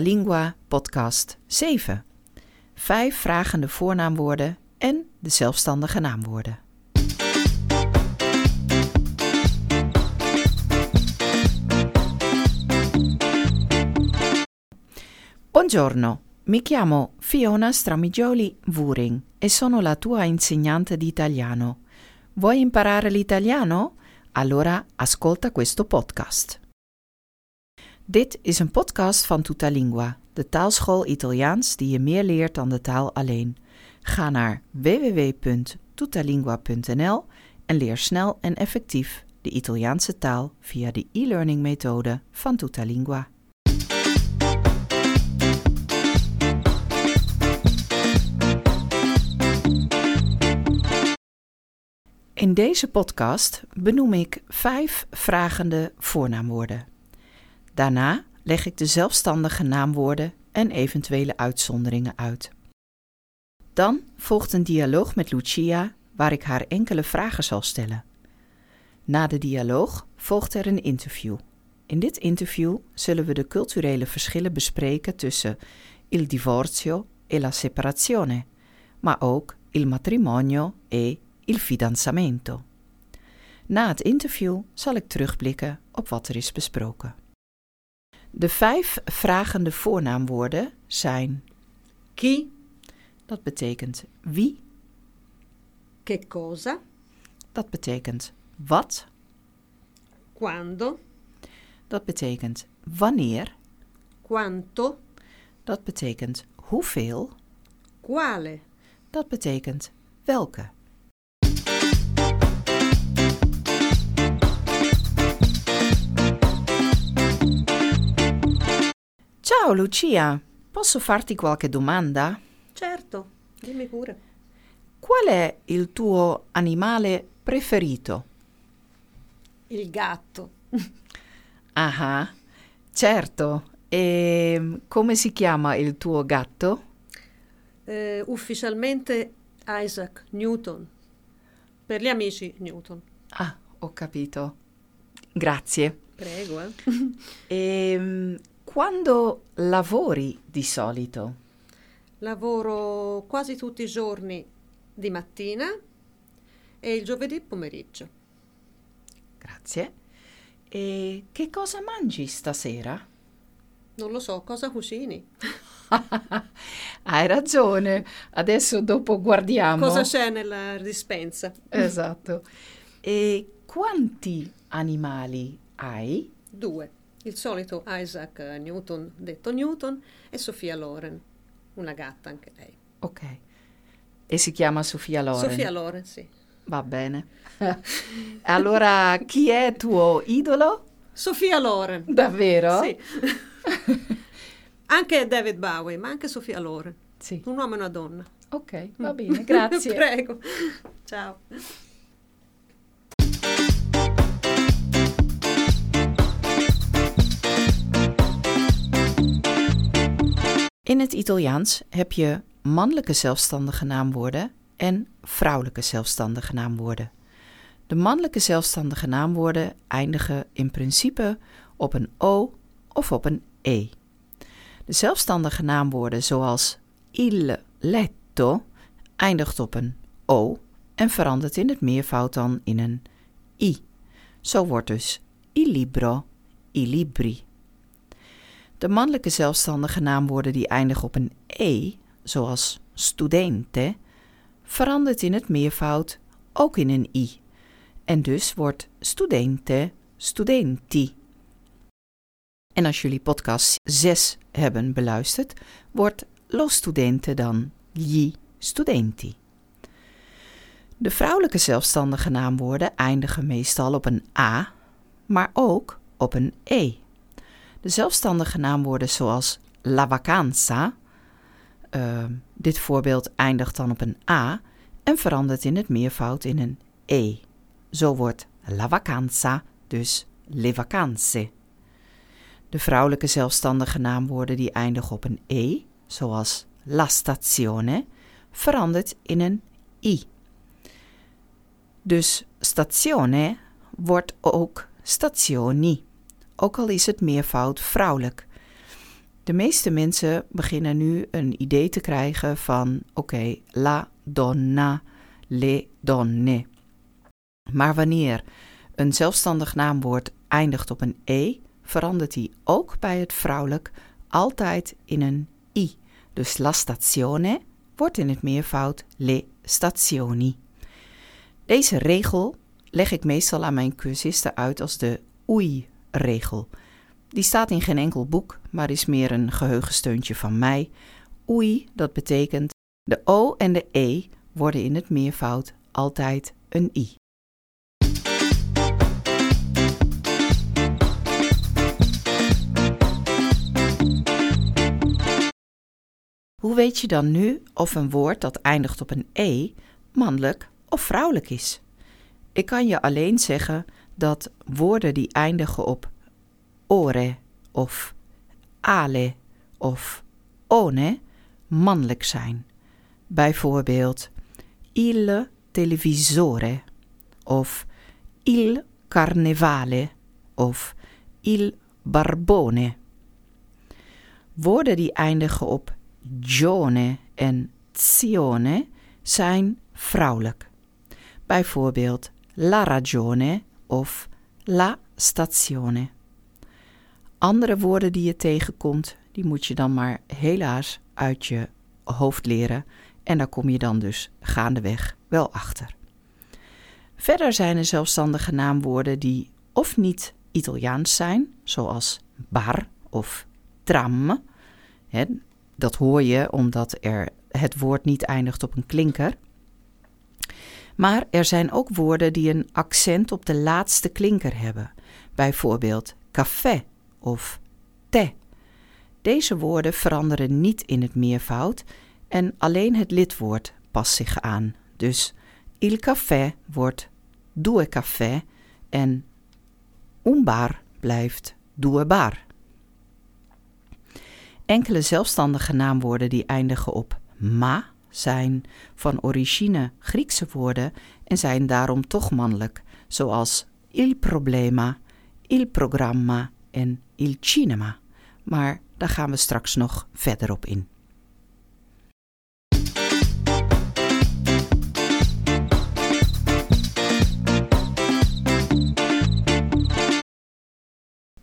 Lingua podcast 7. Vijf vragende voornaamwoorden en de zelfstandige naamwoorden. Buongiorno, mi chiamo Fiona Stramigioli Wuring e sono la tua insegnante di italiano. Vuoi imparare l'italiano? Allora ascolta questo podcast. Dit is een podcast van Tutalingua, de taalschool Italiaans die je meer leert dan de taal alleen. Ga naar www.tutalingua.nl en leer snel en effectief de Italiaanse taal via de e-learning methode van Tutalingua. In deze podcast benoem ik vijf vragende voornaamwoorden. Daarna leg ik de zelfstandige naamwoorden en eventuele uitzonderingen uit. Dan volgt een dialoog met Lucia waar ik haar enkele vragen zal stellen. Na de dialoog volgt er een interview. In dit interview zullen we de culturele verschillen bespreken tussen il divorzio e la separazione, maar ook il matrimonio e il fidanzamento. Na het interview zal ik terugblikken op wat er is besproken. De vijf vragende voornaamwoorden zijn Chi, dat betekent wie, che cosa, dat betekent wat, quando, dat betekent wanneer, quanto, dat betekent hoeveel, quale, dat betekent welke. Ciao Lucia, posso farti qualche domanda? Certo, dimmi pure. Qual è il tuo animale preferito? Il gatto. Ah, certo. E come si chiama il tuo gatto? Eh, ufficialmente Isaac Newton. Per gli amici Newton. Ah, ho capito. Grazie. Prego, eh. E quando lavori di solito? Lavoro quasi tutti i giorni di mattina e il giovedì pomeriggio. Grazie. E che cosa mangi stasera? Non lo so, cosa cucini? Hai ragione. Adesso dopo guardiamo. Cosa c'è nella dispensa? Esatto. E quanti animali hai? Due. Il solito Isaac Newton, detto Newton, e Sofia Loren, una gatta anche lei. Ok. E si chiama Sofia Loren. Sofia Loren, sì. Va bene. allora, chi è tuo idolo? Sofia Loren. Davvero? Sì. anche David Bowie, ma anche Sofia Loren. Sì. Un uomo e una donna. Ok, va bene, grazie. Prego. Ciao. In het Italiaans heb je mannelijke zelfstandige naamwoorden en vrouwelijke zelfstandige naamwoorden. De mannelijke zelfstandige naamwoorden eindigen in principe op een O of op een E. De zelfstandige naamwoorden zoals il letto eindigt op een O en verandert in het meervoud dan in een I. Zo wordt dus il libro, i libri. De mannelijke zelfstandige naamwoorden die eindigen op een E, zoals studente, verandert in het meervoud ook in een I. En dus wordt studente, studenti. En als jullie podcast 6 hebben beluisterd, wordt lo studente dan gli studenti. De vrouwelijke zelfstandige naamwoorden eindigen meestal op een A, maar ook op een E. De zelfstandige naamwoorden zoals la vacanza, uh, dit voorbeeld eindigt dan op een A en verandert in het meervoud in een E. Zo wordt la vacanza dus le vacanze. De vrouwelijke zelfstandige naamwoorden die eindigen op een E, zoals la stazione, verandert in een I. Dus stazione wordt ook stationi ook al is het meervoud vrouwelijk. De meeste mensen beginnen nu een idee te krijgen van oké, la donna, le donne. Maar wanneer een zelfstandig naamwoord eindigt op een e, verandert die ook bij het vrouwelijk altijd in een i. Dus la stazione wordt in het meervoud le stazioni. Deze regel leg ik meestal aan mijn cursisten uit als de oei-regel. Die staat in geen enkel boek, maar is meer een geheugensteuntje van mij. Oei, dat betekent de O en de E worden in het meervoud altijd een I. Hoe weet je dan nu of een woord dat eindigt op een E mannelijk of vrouwelijk is? Ik kan je alleen zeggen dat woorden die eindigen op ore of ale of one mannelijk zijn. Bijvoorbeeld il televisore of il carnevale of il barbone. Woorden die eindigen op gione en zione zijn vrouwelijk. Bijvoorbeeld la ragione of la stazione. Andere woorden die je tegenkomt, die moet je dan maar helaas uit je hoofd leren. En daar kom je dan dus gaandeweg wel achter. Verder zijn er zelfstandige naamwoorden die of niet Italiaans zijn, zoals bar of tram. dat hoor je omdat er het woord niet eindigt op een klinker. Maar er zijn ook woorden die een accent op de laatste klinker hebben. Bijvoorbeeld café of te. Deze woorden veranderen niet in het meervoud en alleen het lidwoord past zich aan. Dus il café wordt due café en un bar blijft due bar. Enkele zelfstandige naamwoorden die eindigen op ma zijn van origine Griekse woorden en zijn daarom toch mannelijk, zoals il problema, il programma en il cinema. Maar daar gaan we straks nog verder op in.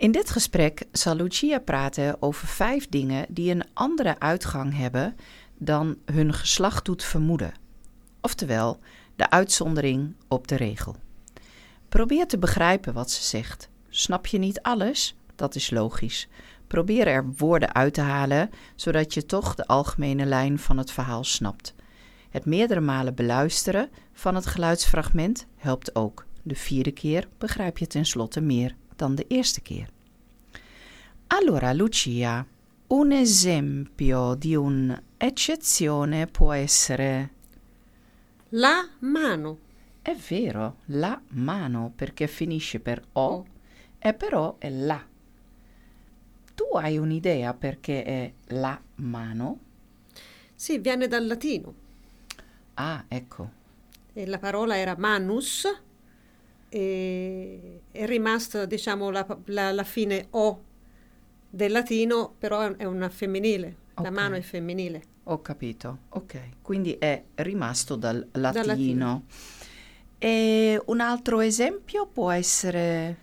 In dit gesprek zal Lucia praten over vijf dingen die een andere uitgang hebben dan hun geslacht doet vermoeden. Oftewel, de uitzondering op de regel. Probeer te begrijpen wat ze zegt. Snap je niet alles? Dat is logisch. Probeer er woorden uit te halen, zodat je toch de algemene lijn van het verhaal snapt. Het meerdere malen beluisteren van het geluidsfragment helpt ook. De vierde keer begrijp je tenslotte meer dan de eerste keer. Allora, Lucia, un esempio di un'eccezione può essere La mano. È vero, la mano perché finisce per o, O. e però è la. Tu hai un'idea perché è la mano? Sì, viene dal latino Ah, ecco. e la parola era manus e è rimasta, diciamo, la, la- la fine O del latino, però è- è una femminile. La Ok. mano è femminile. Ho capito. Ok, quindi è rimasto dal latino. latino. E un altro esempio può essere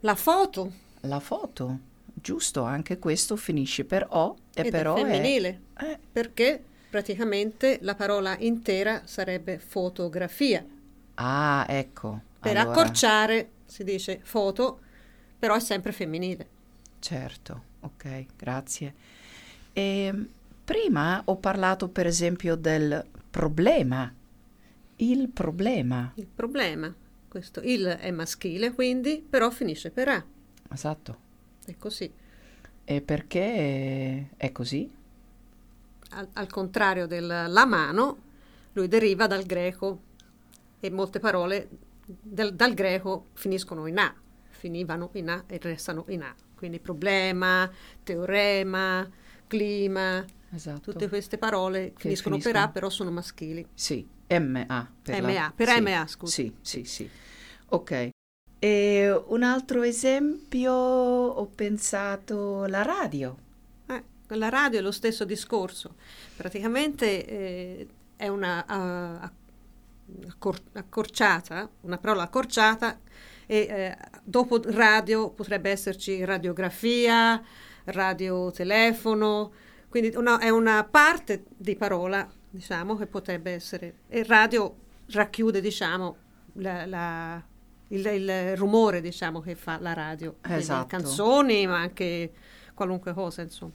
La foto la foto. Giusto, anche questo finisce per o e ed però è femminile Eh, perché praticamente la parola intera sarebbe fotografia. ah, ecco. Per Allora, accorciare si dice foto, però è sempre femminile. Certo, ok, grazie. E prima ho parlato per esempio del problema. Il problema. Il problema, questo il è maschile quindi, però finisce per A. Esatto. È così. E perché è così? Al, al contrario del la mano, lui deriva dal greco e molte parole del- dal greco finiscono in A, finivano in A e restano in A. Quindi problema, teorema, clima, Esatto. tutte queste parole Che finiscono, per finiscono- A, però sono maschili. Sì, MA. Per la- MA, per sì, MA, scusa. Sì, sì, sì. Ok. E un altro esempio, ho pensato la radio. La radio è lo stesso discorso, praticamente eh, è una uh, accor- accorciata, una parola accorciata e eh, dopo radio potrebbe esserci radiografia, radiotelefono, quindi una, è una parte di parola, diciamo, che potrebbe essere... E radio racchiude, diciamo, la, la, il, il, rumore, diciamo, che fa la radio. Esatto. canzoni, ma anche qualunque cosa, insomma.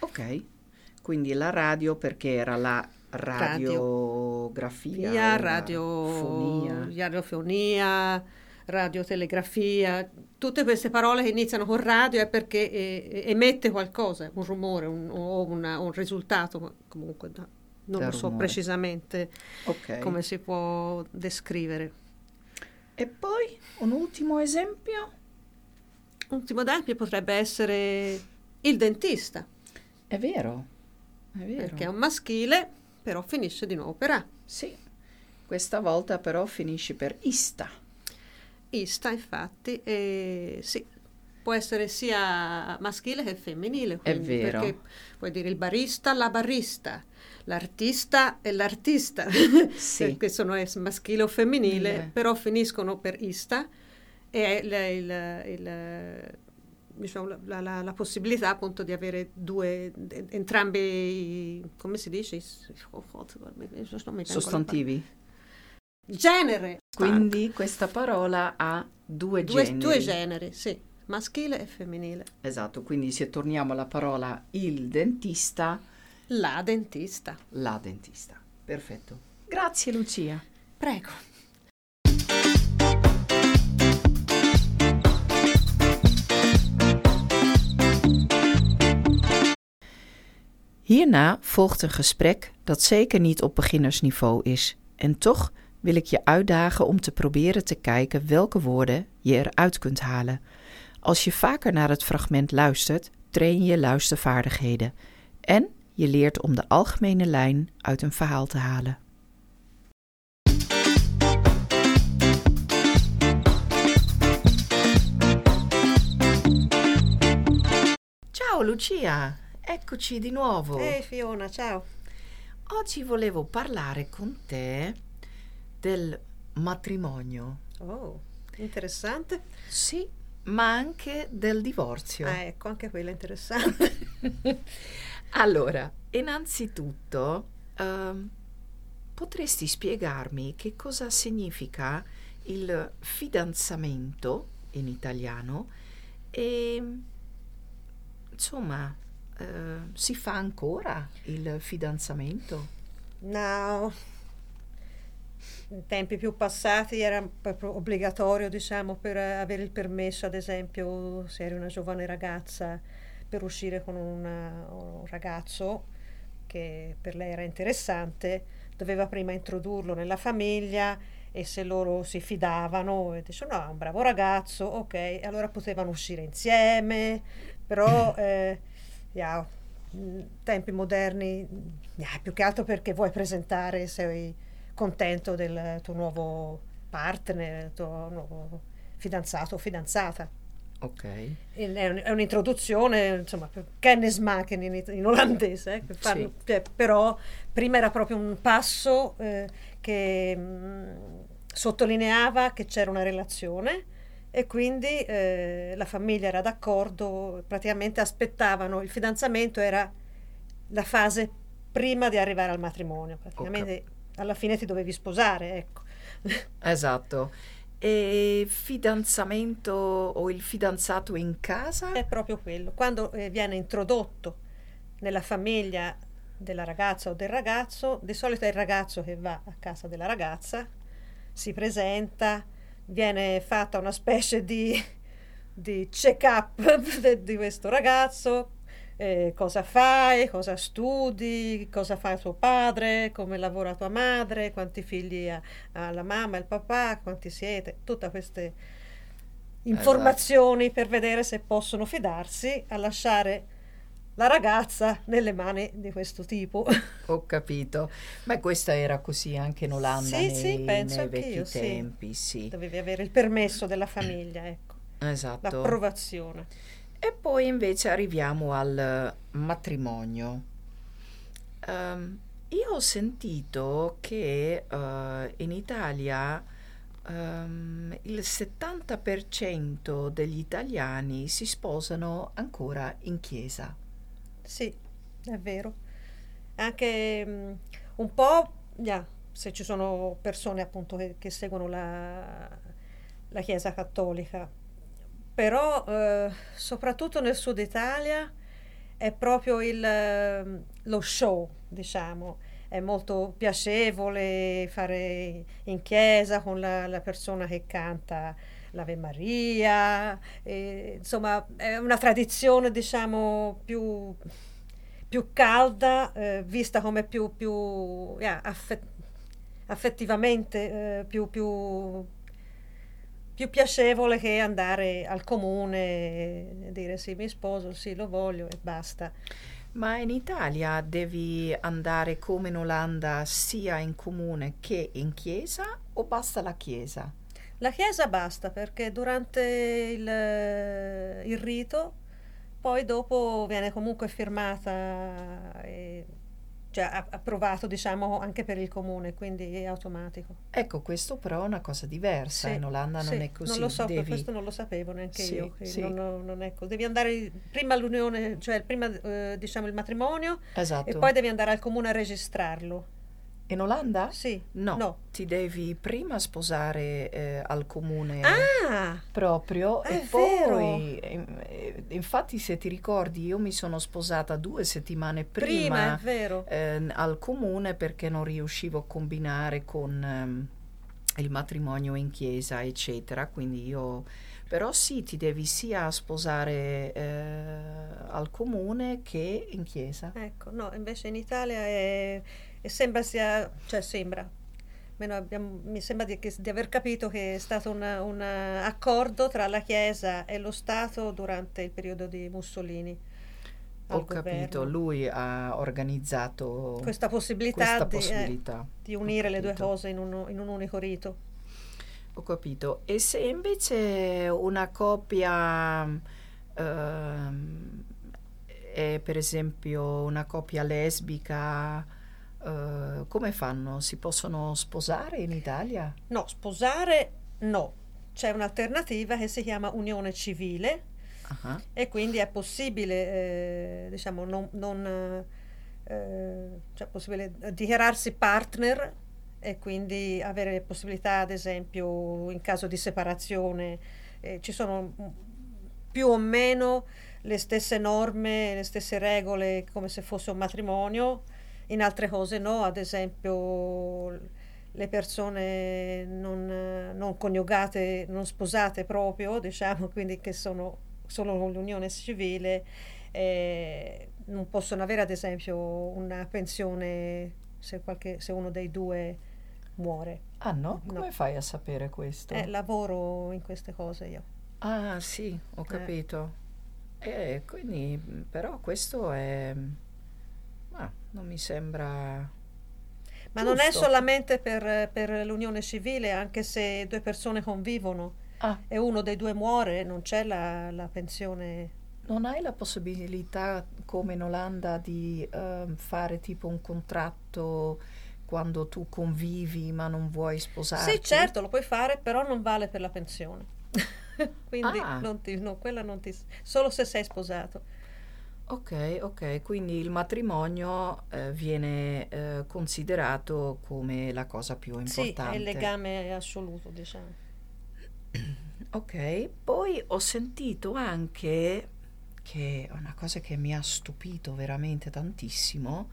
Ok, quindi la radio perché era la radiografia, radiofonia, radiofonia, radiotelegrafia, tutte queste parole che iniziano con radio è perché eh, emette qualcosa, un rumore un, o una, un risultato, comunque da, non da lo so precisamente okay. come si può descrivere. E poi un ultimo esempio? Un ultimo esempio potrebbe essere il dentista. È vero, è vero. Perché è un maschile, però finisce di nuovo per A. Sì, questa volta però finisce per ista. Ista, infatti, e sì, può essere sia maschile che femminile. Quindi, è vero. Perché puoi dire il barista, la barista, l'artista e l'artista, sì. che sono maschile o femminile, mm. però finiscono per ista e il, il, il diciamo, la, la, la, possibilità appunto di avere due, entrambi, come si dice? Sostantivi. Genere. Quindi questa parola ha due, due generi. Due generi, sì, maschile e femminile. Esatto, quindi se torniamo alla parola il dentista. La dentista. La dentista, perfetto. Grazie Lucia. Prego. Hierna volgt een gesprek dat zeker niet op beginnersniveau is. En toch wil ik je uitdagen om te proberen te kijken welke woorden je eruit kunt halen. Als je vaker naar het fragment luistert, train je luistervaardigheden en je leert om de algemene lijn uit een verhaal te halen. Ciao Lucia! Eccoci di nuovo. Ehi hey Fiona, ciao. Oggi volevo parlare con te del matrimonio. Oh, interessante. Sì, ma anche del divorzio. Ah, ecco, anche quello è interessante. allora, innanzitutto, um, potresti spiegarmi che cosa significa il fidanzamento in italiano e insomma eh, si fa ancora il fidanzamento? No, in tempi più passati era proprio obbligatorio, diciamo, per avere il permesso, ad esempio, se eri una giovane ragazza, per uscire con una, un ragazzo che per lei era interessante, doveva prima introdurlo nella famiglia e se loro si fidavano e dicevano no, è un bravo ragazzo, ok, allora potevano uscire insieme, però... Eh, ja, tempi moderni, ja, più che altro perché vuoi presentare, sei contento del tuo nuovo partner, del tuo nuovo fidanzato o fidanzata. Ok. È, un, è, un'introduzione, insomma, kennismaken in, in olandese, eh, fanno, sì. cioè, però prima era proprio un passo eh, che mh, mm, sottolineava che c'era una relazione e quindi eh, la famiglia era d'accordo, praticamente aspettavano, il fidanzamento era la fase prima di arrivare al matrimonio, praticamente okay. Alla fine ti dovevi sposare, ecco. Esatto. E fidanzamento o il fidanzato in casa? È proprio quello. Quando eh, viene introdotto nella famiglia della ragazza o del ragazzo, di solito è il ragazzo che va a casa della ragazza, si presenta, viene fatta una specie di, di check-up di questo ragazzo, eh, cosa fai, cosa studi, cosa fa tuo padre, come lavora tua madre, quanti figli ha, ha la mamma e il papà, quanti siete, tutte queste informazioni esatto. per vedere se possono fidarsi a lasciare la ragazza nelle mani di questo tipo. Ho capito. Ma questa era così anche in Olanda sì, nei, sì, penso nei vecchi io, tempi, sì. Dovevi avere il permesso della famiglia, ecco. Esatto. L'approvazione. E poi invece arriviamo al matrimonio. Um, io ho sentito che uh, in Italia um, il 70% degli italiani si sposano ancora in chiesa. Sì, è vero. Anche um, un po', yeah, se ci sono persone appunto che, che seguono la, la Chiesa cattolica, però eh, soprattutto nel sud Italia è proprio il, ehm, lo show, diciamo. È molto piacevole fare in chiesa con la, la persona che canta l'Ave Maria, e, insomma è una tradizione diciamo più, più calda, eh, vista come più, più yeah, affet- affettivamente eh, più, più più piacevole che andare al comune e dire sì, mi sposo, sì, lo voglio e basta. Ma in Italia devi andare come in Olanda sia in comune che in chiesa o basta la chiesa? La chiesa basta perché durante il, il rito poi dopo viene comunque firmata e cioè approvato diciamo anche per il comune, quindi è automatico. Ecco, questo però è una cosa diversa, sì, in Olanda sì, non è così. Non lo so, devi... questo non lo sapevo neanche sì, io, non, non, è così. Devi andare prima all'unione, cioè prima eh, diciamo il matrimonio esatto. e poi devi andare al comune a registrarlo. In Olanda? Sì. No, no. ti devi prima sposare eh, al comune ah, proprio e poi, eh, infatti se ti ricordi, io mi sono sposata due settimane prima, prima eh, al comune perché non riuscivo a combinare con ehm, il matrimonio in chiesa, eccetera. Quindi io... Però sì, ti devi sia sposare eh, al comune che in chiesa. Ecco, no, invece in Italia è e sembra sia, cioè sembra, abbiamo, mi sembra di, che, di, aver capito che è stato un accordo tra la Chiesa e lo Stato durante il periodo di Mussolini. Ho capito, lui ha organizzato questa possibilità, questa di, possibilità. Eh, di, unire le due cose in, uno, in un unico rito. Ho capito. E se invece una coppia ehm, è per esempio una coppia lesbica Uh, come fanno? Si possono sposare in Italia? No, sposare no. C'è un'alternativa che si chiama unione civile uh-huh. e quindi è possibile, eh, diciamo, non, non eh, cioè possibile dichiararsi partner e quindi avere possibilità, ad esempio, in caso di separazione, eh, ci sono più o meno le stesse norme, le stesse regole come se fosse un matrimonio in altre cose no, ad esempio le persone non, non coniugate, non sposate proprio, diciamo, quindi che sono solo con l'unione civile, eh, non possono avere ad esempio una pensione se, qualche, se uno dei due muore. Ah no? Come no. fai a sapere questo? Eh, lavoro in queste cose io. Ah sì, ho eh. capito. Eh. Eh, quindi però questo è Ah, non mi sembra... Ma giusto. non è solamente per, per, l'unione civile, anche se due persone convivono ah. e uno dei due muore, non c'è la, la pensione. Non hai la possibilità, come in Olanda, di uh, fare tipo un contratto quando tu convivi ma non vuoi sposarti? Sì, certo, lo puoi fare, però non vale per la pensione. Quindi ah. non ti, no, quella non ti... solo se sei sposato. Ok, ok, quindi il matrimonio eh, viene eh, considerato come la cosa più importante. Sì, è il legame assoluto, diciamo. Ok, poi ho sentito anche, che è una cosa che mi ha stupito veramente tantissimo,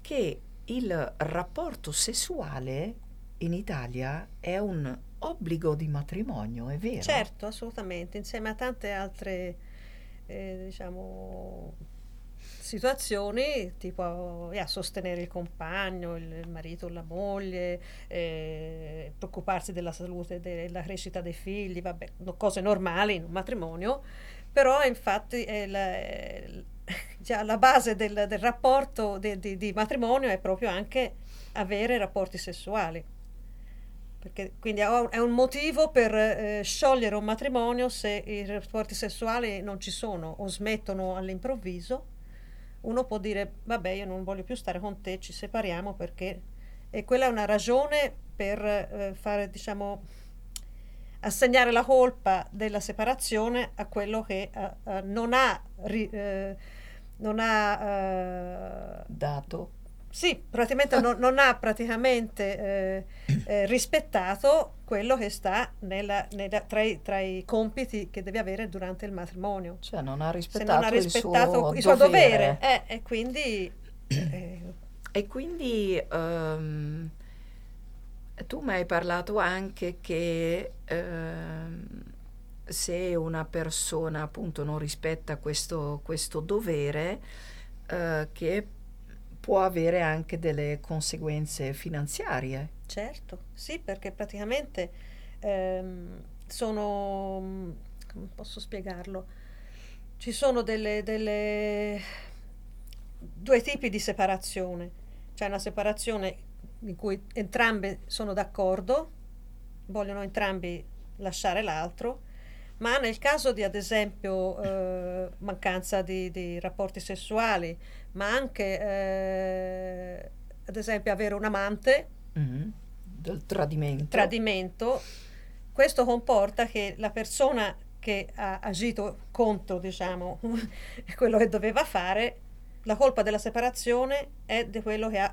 che il rapporto sessuale in Italia è un obbligo di matrimonio, è vero? Certo, assolutamente, insieme a tante altre eh, diciamo, situazioni tipo eh, sostenere il compagno, il, marito, la moglie, eh, preoccuparsi della salute, della crescita dei figli, vabbè, cose normali in un matrimonio, però infatti è la, già la base del, del rapporto di, di, di matrimonio è proprio anche avere rapporti sessuali. Perché, quindi è un motivo per eh, sciogliere un matrimonio se i rapporti sessuali non ci sono o smettono all'improvviso. Uno può dire, vabbè, io non voglio più stare con te, ci separiamo perché... E quella è una ragione per eh, fare, diciamo, assegnare la colpa della separazione a quello che uh, uh, non ha, ri, uh, non ha dato sì, praticamente non, non, ha praticamente eh, eh, rispettato quello che sta nella, nella, tra, i, tra, i, compiti che deve avere durante il matrimonio. Cioè non ha rispettato, non ha rispettato il suo, il suo dovere. dovere. Eh, e quindi... Eh, e quindi um, tu mi hai parlato anche che um, se una persona appunto non rispetta questo, questo dovere, uh, che può avere anche delle conseguenze finanziarie. Certo, sì, perché praticamente ehm, sono, come posso spiegarlo, ci sono delle, delle, due tipi di separazione, c'è una separazione in cui entrambi sono d'accordo, vogliono entrambi lasciare l'altro, ma nel caso di ad esempio eh, mancanza di, di rapporti sessuali, ma anche eh, ad esempio avere un amante. Mm-hmm. Del tradimento. Tradimento. Questo comporta che la persona che ha agito contro, diciamo, quello che doveva fare, la colpa della separazione è di quello che ha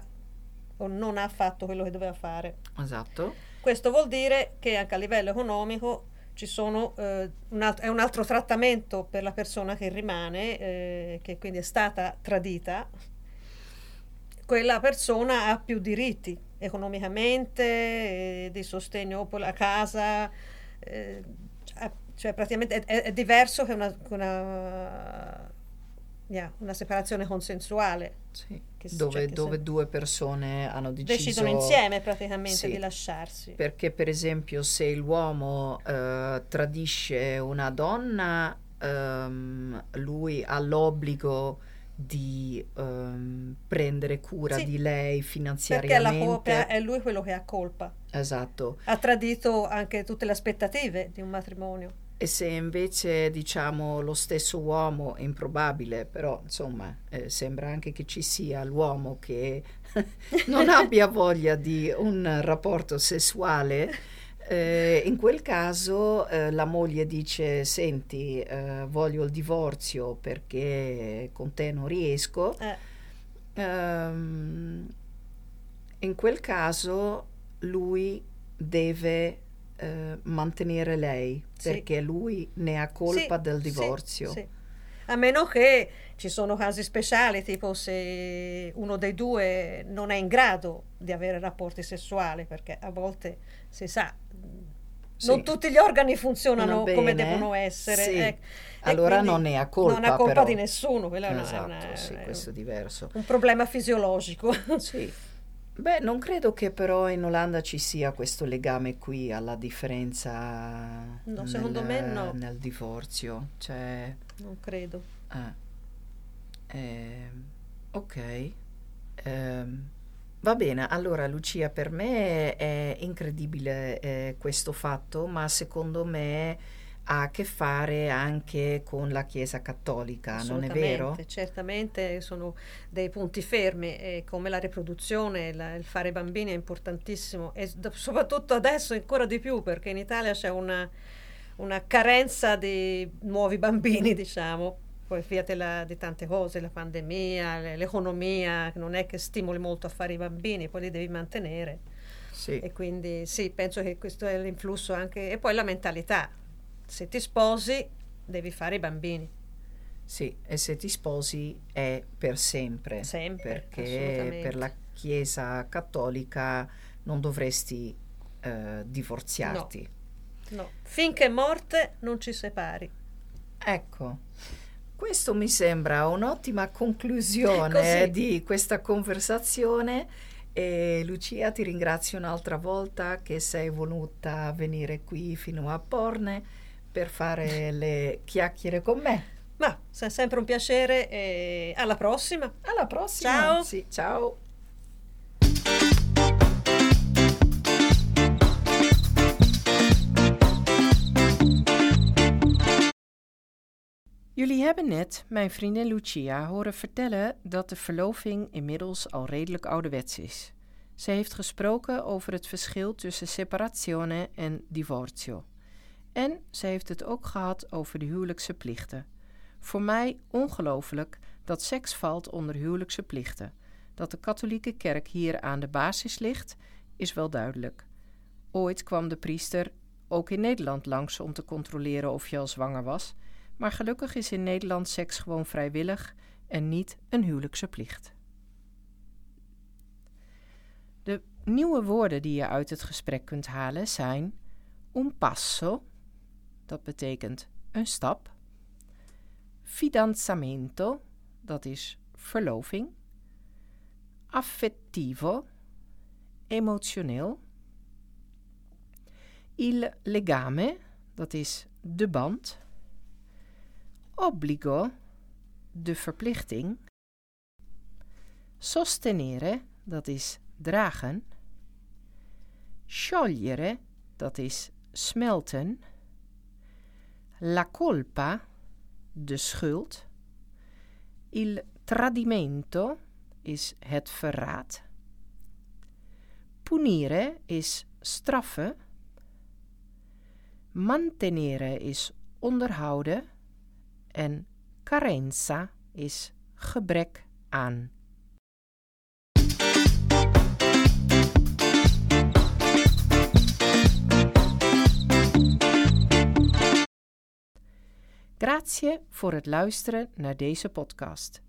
o non ha fatto quello che doveva fare. Esatto. Questo vuol dire che anche a livello economico sono, eh, un alt- è un altro trattamento per la persona che rimane, eh, che quindi è stata tradita, quella persona ha più diritti economicamente, eh, di sostegno la casa, eh, cioè, cioè praticamente è, è, diverso che una, una Yeah, una separazione consensuale. Sì, dove, dove due persone hanno deciso... Decidono insieme praticamente sì, di lasciarsi. Perché per esempio se l'uomo eh, tradisce una donna, ehm, lui ha l'obbligo di ehm, prendere cura sì, di lei finanziariamente. Perché la coppia è lui quello che ha colpa. Esatto. Ha tradito anche tutte le aspettative di un matrimonio. E se invece diciamo lo stesso uomo, è improbabile, però insomma eh, sembra anche che ci sia l'uomo che non abbia voglia di un rapporto sessuale, eh, in quel caso eh, la moglie dice senti eh, voglio il divorzio perché con te non riesco. Um, in quel caso lui deve eh, mantenere lei sì. perché lui ne ha colpa sì, del divorzio. Sì, a meno che ci sono casi speciali, tipo se uno dei due non è in grado di avere rapporti sessuali, perché a volte si sa, non tutti gli organi funzionano come devono essere. Eh, allora non ne ha colpa. Non ha colpa però. di nessuno, quella esatto, è una, sì, questo è diverso. Un problema fisiologico. Sì. Beh, non credo che però in Olanda ci sia questo legame qui alla differenza no, secondo me no. nel divorzio. Cioè, non credo. Eh, eh, ok. Eh, va bene, allora Lucia, per me è incredibile eh, questo fatto, ma secondo me ha a che fare anche con la Chiesa cattolica, non è vero? Certamente sono dei punti fermi e come la riproduzione, la, il fare bambini è importantissimo e soprattutto adesso ancora di più perché in Italia c'è una, una carenza di nuovi bambini, diciamo, poi fiate la, di tante cose, la pandemia, l'economia, non è che stimoli molto a fare i bambini, poi li devi mantenere. Sì. E quindi sì, penso che questo è l'influsso anche, e poi la mentalità, se ti sposi devi fare i bambini. Sì, e se ti sposi è per sempre. Sempre. Perché per la Chiesa cattolica non dovresti eh, divorziarti. No. no, finché morte non ci separi. Ecco, questo mi sembra un'ottima conclusione di questa conversazione. E Lucia, ti ringrazio un'altra volta che sei voluta venire qui fino a Porne per fare le chiacchiere con me. Ma è sempre un piacere e alla prossima. Alla prossima. Ciao. Sì, ciao. Jullie hebben net mijn vriendin Lucia horen vertellen dat de verloving inmiddels al redelijk ouderwets is. Ze heeft gesproken over het verschil tussen separazione en divorzio. En ze heeft het ook gehad over de huwelijkse plichten. Voor mij ongelooflijk dat seks valt onder huwelijkse plichten. Dat de katholieke kerk hier aan de basis ligt, is wel duidelijk. Ooit kwam de priester ook in Nederland langs om te controleren of je al zwanger was, maar gelukkig is in Nederland seks gewoon vrijwillig en niet een huwelijkse plicht. De nieuwe woorden die je uit het gesprek kunt halen zijn un passo, dat betekent een stap, fidanzamento, dat is verloving, affettivo, emotioneel, il legame, dat is de band, obbligo, de verplichting, sostenere, dat is dragen, sciogliere, dat is smelten, la colpa, de schuld, il tradimento is het verraad, punire is straffen, mantenere is onderhouden en carenza is gebrek aan. Grazie voor het luisteren naar deze podcast.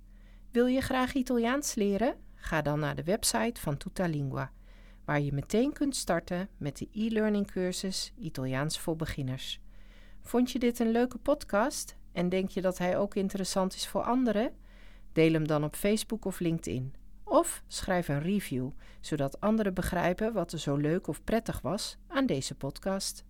Wil je graag Italiaans leren? Ga dan naar de website van Tutalingua, waar je meteen kunt starten met de e-learning cursus Italiaans voor beginners. Vond je dit een leuke podcast en denk je dat hij ook interessant is voor anderen? Deel hem dan op Facebook of LinkedIn. Of schrijf een review, zodat anderen begrijpen wat er zo leuk of prettig was aan deze podcast.